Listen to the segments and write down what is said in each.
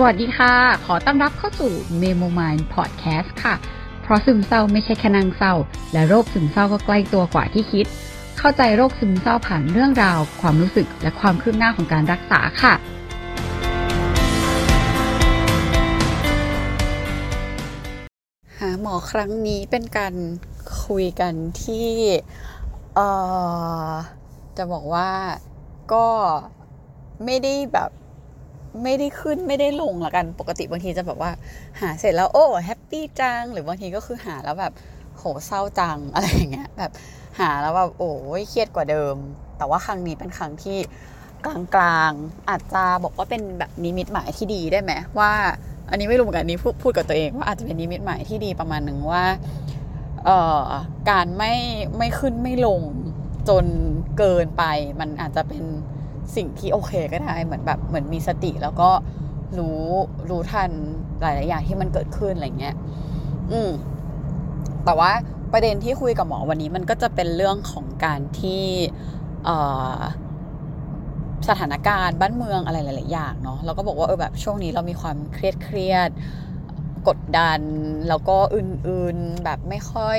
สวัสดีค่ะ ขอต้อนรับเข้าสู่ Memo Mind Podcast ค่ะ เพราะซึมเศร้าไม่ใช่แค่นางเศร้า และโรคซึมเศร้าก็ใกล้ตัวกว่าที่คิด เข้าใจโรคซึมเศร้าผ่านเรื่องราว ความรู้สึกและความคืบหน้าของการรักษาค่ะ หาหมอครั้งนี้เป็นการคุยกันที่เอ่อจะบอกว่าก็ไม่ได้แบบ ไม่ได้ขึ้นไม่ได้ลงละกันปกติบางทีจะแบบว่า หาเสร็จแล้วโอ้แฮปปี้จังหรือบางทีก็คือหาแล้วแบบโหเศร้าจังอะไรอย่างเงี้ยแบบหาแล้วแบบโอ้ยเครียดกว่าเดิม แต่ว่าครั้งนี้เป็นครั้งที่กลางๆอาจจะบอกว่าเป็นแบบนิมิตหมายที่ดีได้ไหมว่า อันนี้ไม่รู้เหมือนกันนี้พูดพูดกับตัวเองว่าอาจจะเป็นนิมิตหมายที่ดีประมาณหนึ่งว่าเอ่อการไม่ไม่ขึ้นไม่ลงจนเกินไป มันอาจจะเป็น สิ่งที่โอเคก็ได้เหมือนแบบเหมือนมีสติแล้วก็รู้รู้ทันหลาย ๆ อย่างที่มันเกิดขึ้นอะไรเงี้ย อืม แต่ว่าประเด็นที่คุยกับหมอวันนี้มันก็จะเป็นเรื่องของการที่สถานการณ์บ้านเมืองอะไรหลาย ๆ อย่างเนาะเราก็บอกว่าเออแบบช่วงนี้เรามีความเครียดเครียดกดดัน แล้วก็อื่น ๆ แบบไม่ค่อย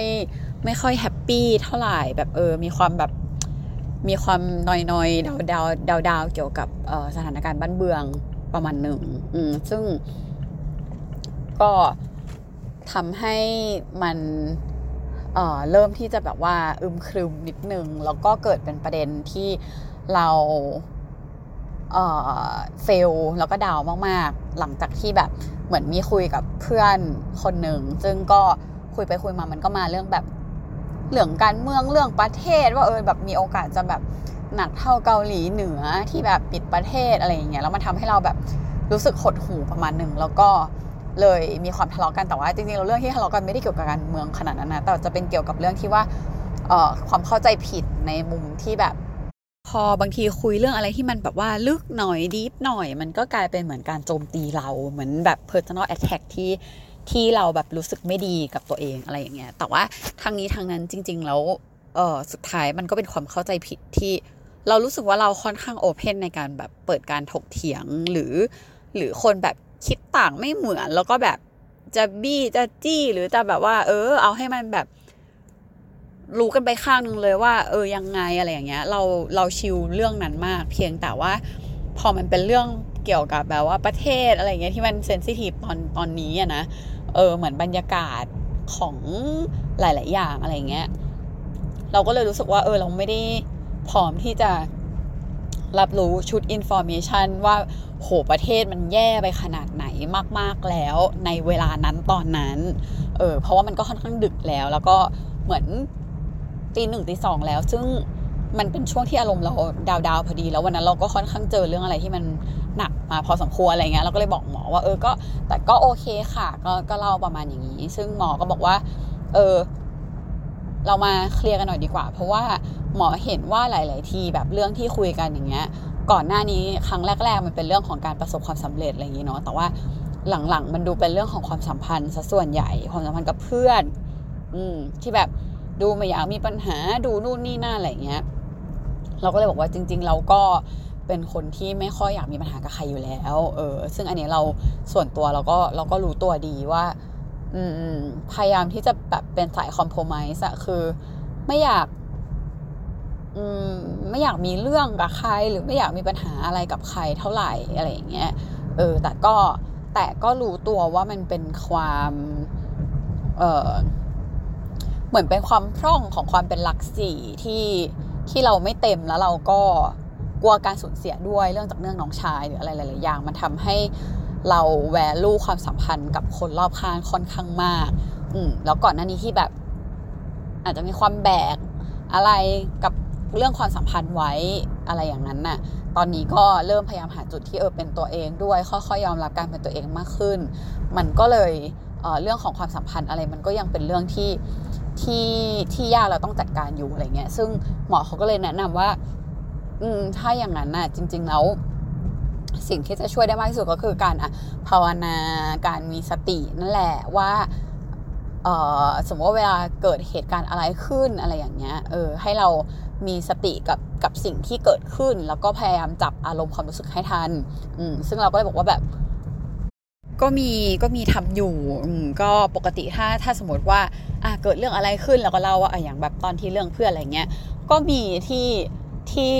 ไม่ค่อย happy เท่าไหร่แบบเออ มีความแบบ มีความนอยนอยดาวดาวดาวดาวเกี่ยวกับสถานการณ์บ้านเมืองประมาณหนึ่งซึ่งก็ทำให้มันเริ่มที่จะแบบว่าอึมครึมนิดนึง แล้วก็เกิดเป็นประเด็นที่เราเฟลแล้วก็ดาวมากๆ หลังจากที่แบบเหมือนมีคุยกับเพื่อนคนหนึ่ง ซึ่งก็คุยไปคุยมามันก็มาเรื่องแบบ เรื่องการเมืองเรื่องประเทศ ว่าเออแบบมีโอกาสจะแบบหนักเท่าเกาหลีเหนือที่แบบปิดประเทศอะไรอย่างเงี้ยแล้วมันทาให้เราแบบรู้สึกหดหู่ประมาณหนึ่งแล้วก็เลยมีความทะเลาะกันแต่ว่าจริงๆเราเรื่องที่ทะเลาะกันไม่ได้เกี่ยวกับการเมืองขนาดนั้นนะแต่จะเป็นเกี่ยวกับเรื่องที่ว่าความเข้าใจผิดในมุมที่แบบ พอบางทีคุยเรื่องอะไรที่มันแบบว่าลึกหน่อยดีฟหน่อย มันก็กลายเป็นเหมือนการโจมตีเราเหมือนแบบ personal attack ที่ ที่เราแบบรู้สึกไม่ดีกับตัวเองอะไรอย่างเงี้ยแต่ว่าทางนี้ทางนั้นจริง ๆ แล้วเออสุดท้ายมันก็เป็นความเข้าใจผิดที่เรารู้สึกว่าเราค่อนข้างโอเพนในการแบบเปิดการถกเถียงหรือ หรือคนแบบคิดต่างไม่เหมือน แล้วก็แบบจะบี้จะจี้หรือจะแบบว่า เออ เอาให้มันแบบ รู้กันไปข้างนึงเลยว่า เออยังไงอะไรอย่างเงี้ย เราเรา chill เรื่องนั้นมาก เพียงแต่ว่า พอมันเป็นเรื่องเกี่ยวกับแบบว่าประเทศอะไรเงี้ยที่มัน sensitive ตอนตอนนี้อะนะ เออเหมือนบรรยากาศของหลาย ๆ อย่างอะไรเงี้ย เราก็เลยรู้สึกว่าเออเราไม่ได้พร้อมที่จะรับรู้ชุด information ว่าโหประเทศมันแย่ไปขนาดไหนมาก ๆ แล้วในเวลานั้นตอนนั้น เออเพราะว่ามันก็ค่อนข้างดึกแล้ว แล้วก็เหมือนตีหนึ่งตีสองแล้ว ซึ่ง มันเป็นช่วงที่อารมณ์เราดาวดาวพอดี แล้ววันนั้นเราก็ค่อนข้างเจอเรื่องอะไรที่มันหนักมาพอสมควรอะไรเงี้ยเราก็เลยบอกหมอว่าเออก็แต่ก็โอเคค่ะ ก็ก็เล่าประมาณอย่างนี้ ซึ่งหมอก็บอกว่า เออ เรามาเคลียร์กันหน่อยดีกว่า เพราะว่าหมอเห็นว่าหลาย ๆ ทีแบบเรื่องที่คุยกันอย่างเงี้ย ก่อนหน้านี้ครั้งแรก ๆ มันเป็นเรื่องของการประสบความสำเร็จอะไรอย่างนี้เนาะแต่ว่าหลัง ๆ มันดูเป็นเรื่องของความสัมพันธ์ซะส่วนใหญ่ความสัมพันธ์กับเพื่อน อืมที่แบบดูไม่อยากมีปัญหาดูนู่นนี่นั่นอะไรเงี้ย เราก็เลยบอกว่าจริง ๆ เราก็เป็นคนที่ไม่ค่อยอยากมีปัญหากับใครอยู่แล้ว เออ ซึ่งอันนี้เราส่วนตัวเราก็เราก็รู้ตัวดีว่า อืม พยายามที่จะแบบเป็นสายคอมโพมิส์อะคือ ไม่อยาก อืม ไม่อยากมีเรื่องกับใคร หรือไม่อยากมีปัญหาอะไรกับใครเท่าไหร่อะไรอย่างเงี้ย เออ แต่ก็แต่ก็รู้ตัวว่ามันเป็นความ เออเหมือนเป็นความพร่องของความเป็นลักสี่ที่ ที่เราไม่เต็มแล้วเราก็กลัวการสูญเสียด้วยเรื่องจากเรื่องน้องชายหรืออะไรหลายๆอย่าง มันทำให้เราแวลูความสัมพันธ์กับคนรอบข้างค่อนข้างมาก อืมแล้วก่อนหน้านี้ที่แบบ อาจจะมีความแบกอะไรกับเรื่องความสัมพันธ์ไว้อะไรอย่างนั้นน่ะ ตอนนี้ก็เริ่มพยายามหาจุดที่เออเป็นตัวเองด้วย ค่อยๆยอมรับการเป็นตัวเองมากขึ้น มันก็เลยเเรื่องของความสัมพันธ์อะไรมันก็ยังเป็นเรื่องที่ ที่ที่ยากเราต้องจัดการอยู่อะไรเงี้ย ซึ่งหมอเขาก็เลยแนะนำว่า อืมถ้าอย่างนั้นน่ะ จริง ๆ แล้ว สิ่งที่จะช่วยได้มากที่สุดก็คือการอะภาวนาการมีสตินั่นแหละว่าเออสมมติว่าเวลาเกิดเหตุการณ์อะไรขึ้นอะไรอย่างเงี้ย เออ ให้เรามีสติกับกับสิ่งที่เกิดขึ้น แล้วก็พยายามจับอารมณ์ความรู้สึกให้ทัน อืมซึ่งเราก็เลยบอกว่าแบบ ก็มีก็มีทำอยู่ก็ปกติถ้าถ้าสมมติว่าอะเกิดเรื่องอะไรขึ้นแล้วก็เล่าว่าอย่างแบบตอนที่เรื่องเพื่อนอะไรเงี้ยก็มีที่ที่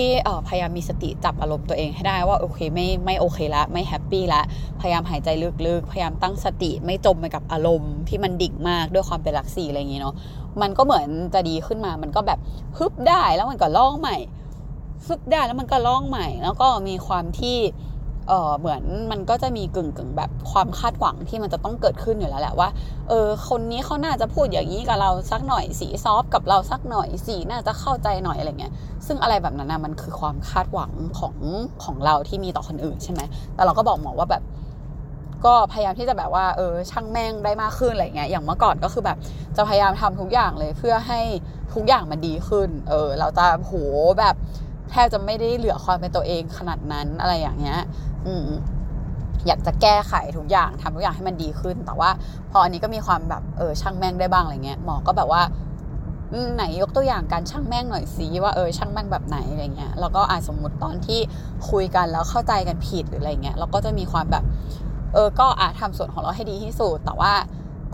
พยายามมีสติจับอารมณ์ตัวเองให้ได้ว่าโอเคไม่ไม่โอเคละไม่แฮปปี้ละพยายามหายใจลึกๆ พยายามตั้งสติไม่จมไปกับอารมณ์ที่มันดิ่งมากด้วยความเป็นลักษีอะไรอย่างเงี้เนาะมันก็เหมือนจะดีขึ้นมามันก็แบบฮึบได้แล้วมันก็ล่องใหม่ฮึบได้แล้วมันก็ล่องใหม่ แล้วก็มีความที่ เออเหมือนมันก็จะมีกึ่งกึ่งแบบความคาดหวังที่มันจะต้องเกิดขึ้นอยู่แล้วแหละว่าเออคนนี้เขาน่าจะพูดอย่างนี้กับเราสักหน่อยสีซอฟกับเราสักหน่อยสีน่าจะเข้าใจหน่อยอะไรเงี้ยซึ่งอะไรแบบนั้นนะมันคือความคาดหวังของของเราที่มีต่อคนอื่นใช่ไหมแต่เราก็บอกหมอว่าแบบก็พยายามที่จะแบบว่าเออช่างแม่งได้มากขึ้นอะไรเงี้ยอย่างเมื่อก่อนก็คือแบบจะพยายามทำทุกอย่างเลยเพื่อให้ทุกอย่างมันดีขึ้น เออ เราจะโหแบบแทบจะไม่ได้เหลือความเป็นตัวเองขนาดนั้นอะไรอย่างเงี้ย อืมอยากจะแก้ไขทุกอย่างทำทุกอย่างให้มันดีขึ้น แต่ว่า พออันนี้ก็มีความแบบเออช่างแม่งได้บ้างอะไรเงี้ยหมอก็แบบว่าไหนยกตัวอย่างการช่างแม่งหน่อยสิว่าเออช่างแม่งแบบไหนอะไรเงี้ยแล้วก็อาจสมมติตอนที่คุยกันแล้วเข้าใจกันผิดหรืออะไรเงี้ยเราก็จะมีความแบบ เออก็อาจทำส่วนของเราให้ดีที่สุดแต่ว่า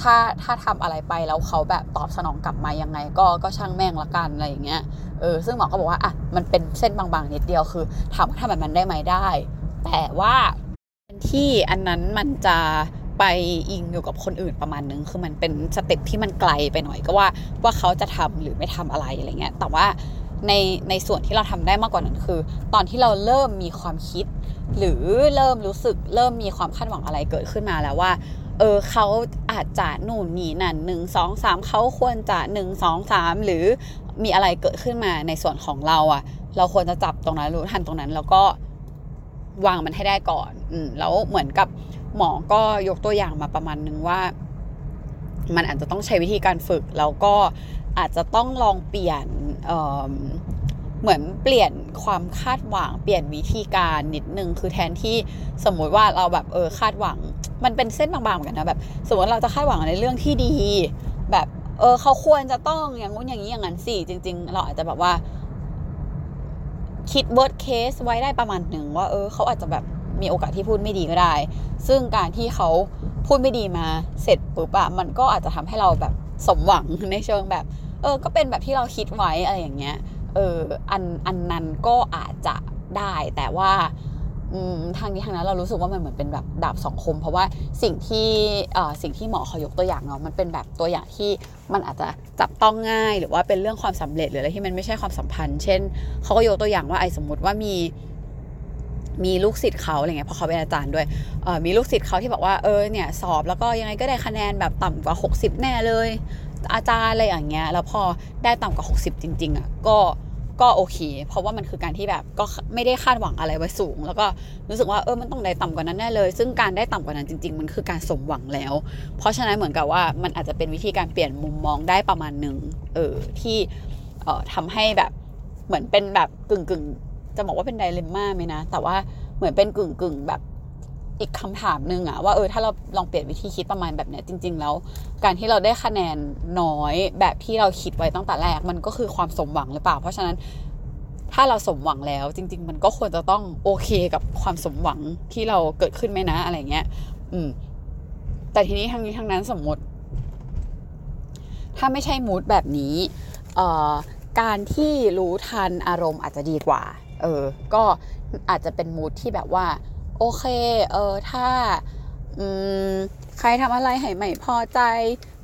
ถ้าถ้าทำอะไรไปแล้วเขาแบบตอบสนองกลับมายังไง ก็ก็ช่างแม่งละกันอะไรอย่างเงี้ยเออซึ่งหมอก็บอกว่าอะมันเป็นเส้นบางๆนิดเดียวคือถามว่าทำแบบนั้นได้ไหมได้ แต่ว่าที่อันนั้นมันจะไปอิงอยู่กับคนอื่นประมาณนึง คือมันเป็นสเต็ปที่มันไกลไปหน่อยก็ว่าว่าเขาจะทำหรือไม่ทำอะไรอะไรเงี้ย แต่ว่าในในส่วนที่เราทำได้มากกว่านั้นคือ ตอนที่เราเริ่มมีความคิด หรือเริ่มรู้สึกเริ่มมีความคาดหวังอะไรเกิดขึ้นมาแล้วว่า เออเขาอาจจะหนูนนี่นั่นหนึ่งสองสามเขาควรจะหนึ่งสองสามหรือมีอะไรเกิดขึ้นมาในส่วนของเราอะ่ะ เราควรจะจับตรงนั้นรู้ทันตรงนั้นแล้วก็ วางมันให้ได้ก่อนอืแล้วเหมือนกับหมอก็ยกตัวอย่างมาประมาณนึงว่า มันอาจจะต้องใช้วิธีการฝึก แล้วก็อาจจะต้องลองเปลี่ยนเเหมือนเปลี่ยนความคาดหวังเปลี่ยนวิธีการนิดนึงคือแทนที่สมมุติว่าเราแบบเออคาดหวัง มันเป็นเส้นบางๆเหมือนกันนะแบบสมมติเราจะคาดหวังในเรื่องที่ดี แบบเออเขาควรจะต้องอย่างงู้นอย่างนี้อย่างนั้นสิจริง ๆ เราอาจจะแบบว่า คิด worst case ไว้ได้ประมาณหนึ่งว่าเออเขาอาจจะแบบมีโอกาสที่พูดไม่ดีก็ได้ ซึ่งการที่เขาพูดไม่ดีมาเสร็จปุ๊บอะมันก็อาจจะทำให้เราแบบสมหวังในเชิงแบบ เออ ก็เป็นแบบที่เราคิดไว้อะไรอย่างเงี้ย เออ อันอันนั้นก็อาจจะได้แต่ว่า ทางนี้ทางนั้นเรารู้สึกว่ามันเหมือนเป็นแบบดาบสองคม เพราะว่าสิ่งที่สิ่งที่หมอเขายกตัวอย่างเนาะมันเป็นแบบตัวอย่างที่มันอาจจะจับต้องง่าย หรือว่าเป็นเรื่องความสำเร็จหรืออะไรที่มันไม่ใช่ความสัมพันธ์ เช่นเขาก็ยกตัวอย่างว่าไอ้สมมติว่ามีมีลูกศิษย์เขาอะไรเงี้ยเพราะเขาเป็นอาจารย์ด้วยมีลูกศิษย์เขาที่บอกว่าเออเนี่ยสอบแล้วก็ยังไงก็ได้คะแนนแบบต่ำกว่า 60 แน่เลย อาจารย์อะไรอย่างเงี้ยแล้วพอได้ต่ำกว่า 60 จริง ๆอะก็ ก็โอเค เพราะว่ามันคือการที่แบบก็ไม่ได้คาดหวังอะไรไว้สูง แล้วก็รู้สึกว่าเออมันต้องได้ต่ำกว่านั้นแน่เลย ซึ่งการได้ต่ำกว่านั้นจริง ๆ มันคือการสมหวังแล้ว เพราะฉะนั้นเหมือนกับว่ามันอาจจะเป็นวิธีการเปลี่ยนมุมมองได้ประมาณหนึ่งเออที่เอ่อทำให้แบบเหมือนเป็นแบบกึ่งกึ่งจะบอกว่าเป็นไดเลม่าไหมนะ แต่ว่าเหมือนเป็นกึ่งกึ่งแบบ อีกคำถามหนึ่งอะว่าเออถ้าเราลองเปลี่ยนวิธีคิดประมาณแบบเนี้ยจริง ๆ แล้ว การที่เราได้คะแนนน้อยแบบที่เราคิดไว้ตั้งแต่แรกมันก็คือความสมหวังหรือเปล่า เพราะฉะนั้นถ้าเราสมหวังแล้ว จริง ๆ มันก็ควรจะต้องโอเคกับความสมหวังที่เราเกิดขึ้นไหมนะอะไรเงี้ย อืม แต่ทีนี้ทางนี้ทางนั้นสมมติ ถ้าไม่ใช่มูดแบบนี้เอ่อการที่รู้ทันอารมณ์อาจจะดีกว่า เออ ก็อาจจะเป็นมูดที่แบบว่า โอเค เออถ้าอืมใครทำอะไรให้ไม่พอใจ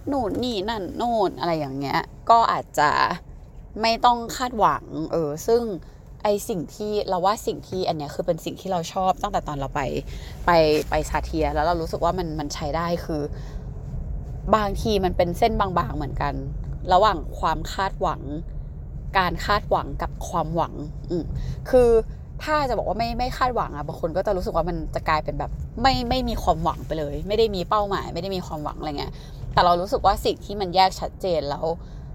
หนูนนี่นั่นโน่นอะไรอย่างเงี้ย ก็อาจจะไม่ต้องคาดหวัง เออ ซึ่งไอสิ่งที่เราว่าสิ่งที่อันเนี้ยคือเป็นสิ่งที่เราชอบตั้งแต่ตอนเราไปไปไปซาเทีย แล้วเรารู้สึกว่ามันมันใช้ได้คือบางทีมันเป็นเส้นบางๆเหมือนกัน ระหว่างความคาดหวัง การคาดหวังกับความหวัง อืคือ ถ้าจะบอกว่าไม่ไม่คาดหวังอะบางคนก็จะรู้สึกว่ามันจะกลายเป็นแบบไม่ไม่มีความหวังไปเลย ไม่ได้มีเป้าหมาย ไม่ได้มีความหวังอะไรเงี้ยแต่เรารู้สึกว่าสิ่งที่มันแยกชัดเจนแล้ว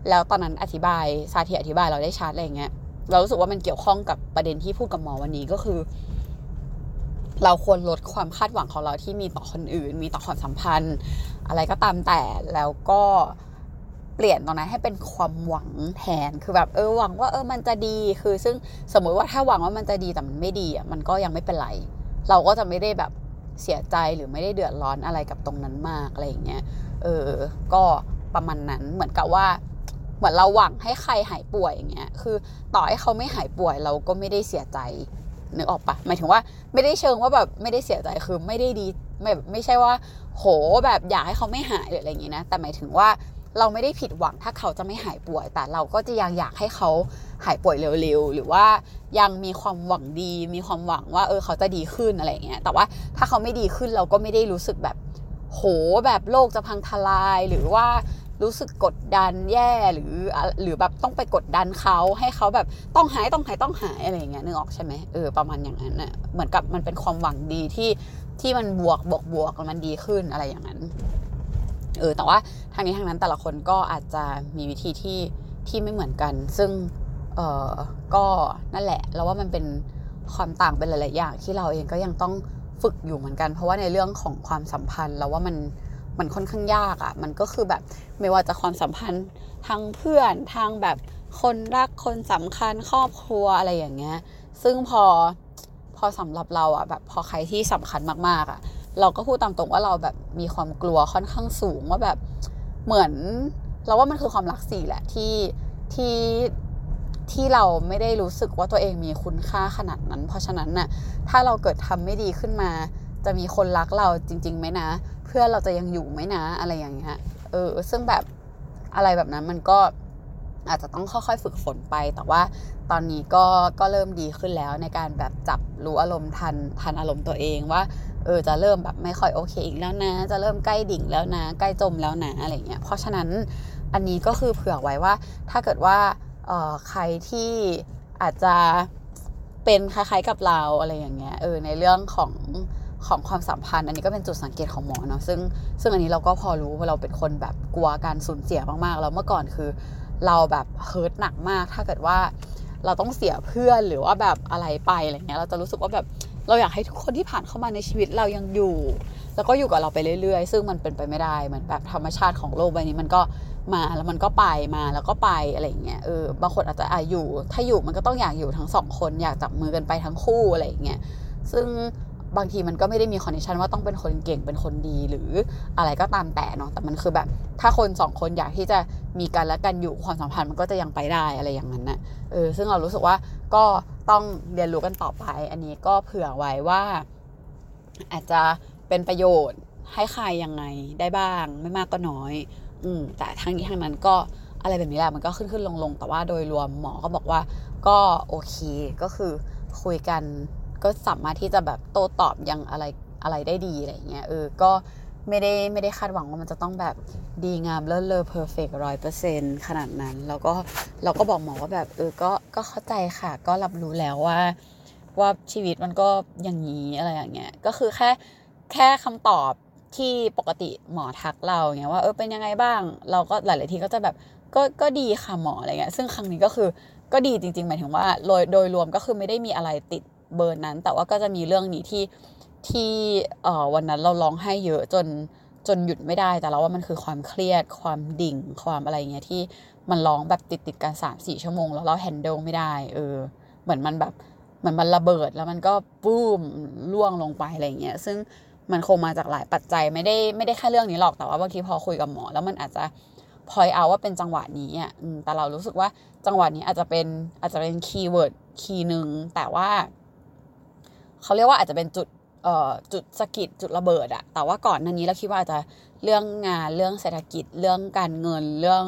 แล้วตอนนั้นอธิบายซาเทียอธิบายเราได้ชัดอะไรเงี้ยเรารู้สึกว่ามันเกี่ยวข้องกับประเด็นที่พูดกับหมอวันนี้ก็คือ เราควรลดความคาดหวังของเราที่มีต่อคนอื่น มีต่อความสัมพันธ์ อะไรก็ตามแต่แล้วก็ เปลี่ยนตรงนั้นให้เป็นความหวังแทน คือแบบเออหวังว่าเออมันจะดี คือซึ่งสมมุติว่าถ้าหวังว่ามันจะดีแต่มันไม่ดีอะมันก็ยังไม่เป็นไร เราก็จะไม่ได้แบบเสียใจหรือไม่ได้เดือดร้อนอะไรกับตรงนั้นมากอะไรอย่างเงี้ย เออ ก็ประมาณนั้น เหมือนกับว่า เหมือนเราหวังให้ใครหายป่วยอย่างเงี้ย คือต่อให้เขาไม่หายป่วยเราก็ไม่ได้เสียใจนึกออกปะหมายถึงว่าไม่ได้เชิงว่าแบบไม่ได้เสียใจคือไม่ได้ดีไม่ไม่ใช่ว่า โหแบบอยากให้เขาไม่หายหรืออะไรอย่างงี้นะ แต่หมายถึงว่า เราไม่ได้ผิดหวังถ้าเขาจะไม่หายป่วย แต่เราก็จะยังอยากให้เขาหายป่วยเร็วๆ หรือว่ายังมีความหวังดี มีความหวังว่าเออเขาจะดีขึ้นอะไรเงี้ย แต่ว่าถ้าเขาไม่ดีขึ้นเราก็ไม่ได้รู้สึกแบบ โหแบบโลกจะพังทลายหรือว่ารู้สึกกดดันแย่หรือหรือแบบต้องไปกดดันเขาให้เขาแบบต้องหายต้องหายต้องหายอะไรอย่างเงี้ยนึกออกใช่ไหมเออประมาณอย่างนั้นน่ะเหมือนกับมันเป็นความหวังดีที่ที่มันบวกบวกบวกมันดีขึ้นอะไรอย่างนั้น เออแต่ว่าทางนี้ทางนั้นแต่ละคนก็อาจจะมีวิธีที่ที่ไม่เหมือนกัน ซึ่งเออก็นั่นแหละแล้วว่ามันเป็นความต่างเป็นหลาย ๆ อย่างที่เราเองก็ยังต้องฝึกอยู่เหมือนกัน เพราะว่าในเรื่องของความสัมพันธ์เราว่ามันมันค่อนข้างยากอะ่ะ มันก็คือแบบไม่ว่าจะความสัมพันธ์ทางเพื่อนทางแบบคนรักคนสำคัญครอบครัวอะไรอย่างเงี้ย ซึ่งพอพอสำหรับเราอะ่ะแบบพอใครที่สำคัญมากๆอะ่ะ เราก็พูดตามตรงว่าเราแบบมีความกลัวค่อนข้างสูงว่าแบบเหมือน เราว่ามันคือความรักสี่แหละที่ที่ที่เราไม่ได้รู้สึกว่าตัวเองมีคุณค่าขนาดนั้น เพราะฉะนั้นน่ะถ้าเราเกิดทำไม่ดีขึ้นมา จะมีคนรักเราจริงๆไหมนะ เพื่อเราจะยังอยู่ไหมนะอะไรอย่างเงี้ยเออซึ่งแบบอะไรแบบนั้นมันก็อาจจะต้องค่อยๆฝึกฝนไป แต่ว่าตอนนี้ก็ก็เริ่มดีขึ้นแล้วในการแบบจับรู้อารมณ์ทันทันอารมณ์ตัวเองว่า เออจะเริ่มแบบไม่ค่อยโอเคอีกแล้วนะ จะเริ่มใกล้ดิ่งแล้วนะ ใกล้จมแล้วนะอะไรเงี้ยเพราะฉะนั้นอันนี้ก็คือเผื่อไว้ว่าถ้าเกิดว่าเออใครที่อาจจะเป็นคล้ายๆกับเราอะไรอย่างเงี้ยเออในเรื่องของของความสัมพันธ์ อันนี้ก็เป็นจุดสังเกตของหมอเนาะซึ่งซึ่งอันนี้เราก็พอรู้ว่าเราเป็นคนแบบกลัวการสูญเสียมากๆแล้วเมื่อก่อนคือ เราแบบเฮิร์ตหนักมาก ถ้าเกิดว่าเราต้องเสียเพื่อนหรือว่าแบบอะไรไปอะไรเงี้ยเราจะรู้สึกว่าแบบ เราอยากให้ทุกคนที่ผ่านเข้ามาในชีวิตเรายังอยู่ แล้วก็อยู่กับเราไปเรื่อยๆ ซึ่งมันเป็นไปไม่ได้เหมือนแบบธรรมชาติของโลกใบนี้มันก็มาแล้วมันก็ไปมาแล้วก็ไปอะไรเงี้ยเออบางคนอาจจะอาอยู่ ถ้าอยู่มันก็ต้องอยากอยู่ทั้งสองคนอยากจับมือกันไปทั้งคู่อะไรเงี้ยซึ่ง บางทีมันก็ไม่ได้มี condition ว่าต้องเป็นคนเก่งเป็นคนดีหรืออะไรก็ตามแต่เนาะแต่มันคือแบบ ถ้าคนสองคนอยากที่จะมีกันและกันอยู่ความสัมพันธ์มันก็จะยังไปได้อะไรอย่างนั้นนะเออซึ่งเรารู้สึกว่าก็ต้องเรียนรู้กันต่อไป อันนี้ก็เผื่อไว้ว่า อาจจะเป็นประโยชน์ให้ใครยังไงได้บ้าง ไม่มากก็น้อย อืมแต่ทั้งนี้ทั้งนั้นก็อะไรแบบนี้แหละมันก็ขึ้นขึ้นลงลงแต่ว่าโดยรวมหมอก็บอกว่าก็โอเคก็คือคุยกัน ก็สามารถที่จะแบบโต้ตอบยังอะไรอะไรได้ดีอะไรเงี้ยเออก็ไม่ได้ไม่ได้คาดหวังว่ามันจะต้องแบบดีงามเลิศเลอ perfect ร้อยเปอร์เซ็นต์ขนาดนั้น แล้วก็เราก็บอกหมอว่าแบบเออก็ก็เข้าใจค่ะ ก็รับรู้แล้วว่า ว่าชีวิตมันก็อย่างนี้อะไรอย่างเงี้ยก็คือแค่แค่คำตอบที่ปกติหมอทักเราเงี้ยว่าเออเป็นยังไงบ้าง เราก็หลาย ๆ ทีก็จะแบบก็ก็ดีค่ะหมออะไรเงี้ยซึ่งครั้งนี้ก็คือก็ดีจริง ๆ หมายถึงว่าโดยโดยรวมก็คือไม่ได้มีอะไรติด เบอร์นั้น แต่ว่าก็จะมีเรื่องนี้ที่ที่วันนั้นเราร้องไห้เยอะจนจนหยุดไม่ได้แต่เราว่ามันคือความเครียด ความดิ่ง ความอะไรเงี้ยที่มันร้องแบบติดติดกันสามสี่ชั่วโมง แล้วเราแฮนเดิลไม่ได้เออเหมือนมันแบบเหมือนมันระเบิดแล้วมันก็ปุ้มร่วงลงไปอะไรเงี้ยซึ่งมันคงมาจากหลายปัจจัยไม่ได้ไม่ได้แค่เรื่องนี้หรอกแต่ว่าบางทีพอคุยกับหมอ แล้วมันอาจจะพอยเอาว่าเป็นจังหวะนี้อะแต่เรารู้สึกว่าจังหวะนี้อาจจะเป็นอาจจะเป็น keyword key หนึ่งแต่ว่า เขาเรียกว่าอาจจะเป็นจุดเอ่อจุดสะกิดจุดระเบิดอะแต่ว่าก่อนหน้านี้เราคิดว่าอาจจะเรื่องงานเรื่องเศรษฐกิจเรื่องการเงินเรื่อง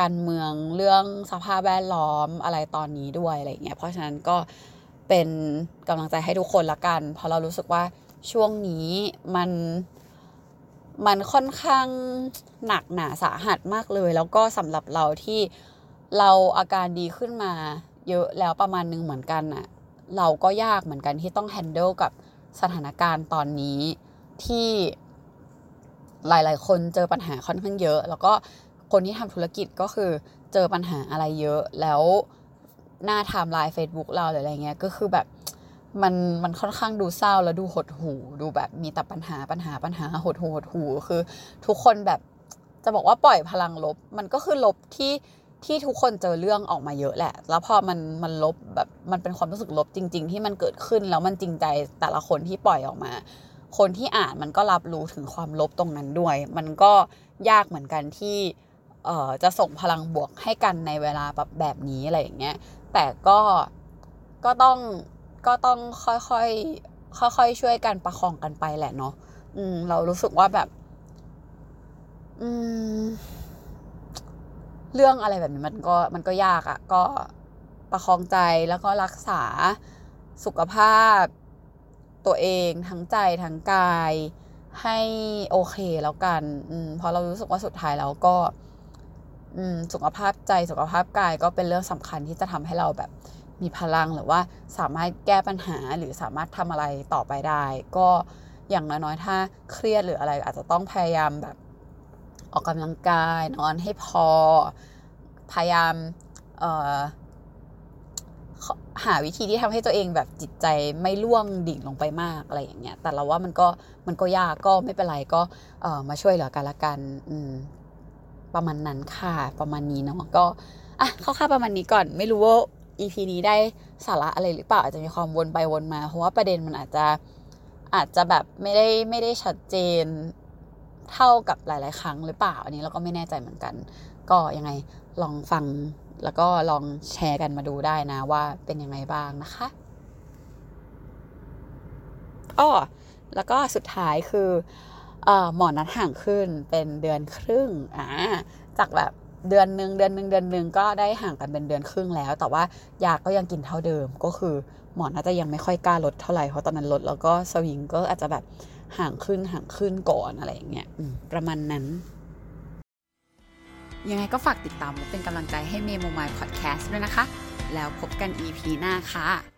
การเมืองเรื่องสภาพแวดล้อมอะไรตอนนี้ด้วยอะไรเงี้ยเพราะฉะนั้นก็เป็นกำลังใจให้ทุกคนละกัน เพราะเรารู้สึกว่าช่วงนี้มันมันค่อนข้างหนักหนาสาหัสมากเลย แล้วก็สำหรับเราที่เราอาการดีขึ้นมาเยอะแล้วประมาณนึงเหมือนกันอะ เราก็ยากเหมือนกันที่ต้องแฮนเดิลกับสถานการณ์ตอนนี้ที่หลาย ๆ คนเจอปัญหาค่อนข้างเยอะ แล้วก็คนที่ทำธุรกิจก็คือเจอปัญหาอะไรเยอะแล้วหน้า timeline Facebook เราหรืออะไรเงี้ยก็คือแบบมันมันค่อนข้างดูเศร้าแล้วดูหดหู่ดูแบบมีแต่ปัญหาปัญหาปัญหาหดหู่หดหู่คือ ทุกคนแบบจะบอกว่าปล่อยพลังลบ มันก็คือลบที่ ที่ทุกคนเจอเรื่องออกมาเยอะแหละ แล้วพอมันมันลบแบบมันเป็นความรู้สึกลบจริง ๆ ที่มันเกิดขึ้นแล้วมันจริงใจแต่ละคนที่ปล่อยออกมา คนที่อ่านมันก็รับรู้ถึงความลบตรงนั้นด้วย มันก็ยากเหมือนกันที่เอ่อจะส่งพลังบวกให้กันในเวลาแบบแบบนี้อะไรอย่างเงี้ย แต่ก็ก็ต้องก็ต้องค่อยๆค่อยๆช่วยกันประคองกันไปแหละเนาะอืมเรารู้สึกว่าแบบ อืม เรื่องอะไรแบบนี้มันก็มันก็ยากอะ่ะ ก็ประคองใจแล้วก็รักษาสุขภาพตัวเองทั้งใจทั้งกาย ให้โอเคแล้วกันอืมเพราะเรารู้สึกว่าสุดท้ายแล้วก็อืมสุขภาพใจสุขภาพกายก็เป็นเรื่องสำคัญที่จะทำให้เราแบบมีพลังหรือว่าสามารถแก้ปัญหาหรือสามารถทำอะไรต่อไปได้ ก็อย่างน้อยๆถ้าเครียดหรืออะไรอาจจะต้องพยายามแบบ ออกกำลังกาย นอนให้พอ พยายามหาวิธีที่ทำให้ตัวเองแบบจิตใจไม่ล่วงดิ่งลงไปมากอะไรอย่างเงี้ย แต่เราว่ามันก็มันก็ยากก็ไม่เป็นไรก็เออมาช่วยเหลือกันละกันอืมประมาณนั้นค่ะประมาณนี้เนาะก็อะเข้าค่าประมาณนี้ก่อนไม่รู้ว่า EP นี้ได้สาระอะไรหรือเปล่าอาจจะมีความวนไปวนมา เพราะว่าประเด็นมันอาจจะอาจจะแบบไม่ได้ไม่ได้ชัดเจน เท่ากับหลาย ๆ ครั้งหรือเปล่า อันนี้เราก็ไม่แน่ใจเหมือนกัน ก็ยังไงลองฟังแล้วก็ลองแชร์กันมาดูได้นะว่าเป็นยังไงบ้างนะคะอ้อแล้วก็สุดท้ายคืออหมอนัดห่างขึ้นเป็นเดือนครึ่งอ่าจากแบบเดือนหนึ่งเดือนหนึ่งเดือนหนึ่งก็ได้ห่างกันเป็นเดือนครึ่งแล้ว แต่ว่ายาก็ยังกินเท่าเดิมก็คือหมอน่าจะยังไม่ค่อยกล้าลดเท่าไหร่เพราะตอนนั้นลดแล้วก็สวิงก็อาจจะแบบ ห่างขึ้นห่างขึ้นก่อนอะไรอย่างเงี้ยประมาณนั้น ยังไงก็ฝากติดตามและเป็นกำลังใจให้เมโมมายพอดแคสต์ด้วยนะคะ แล้วพบกัน EP หน้าค่ะ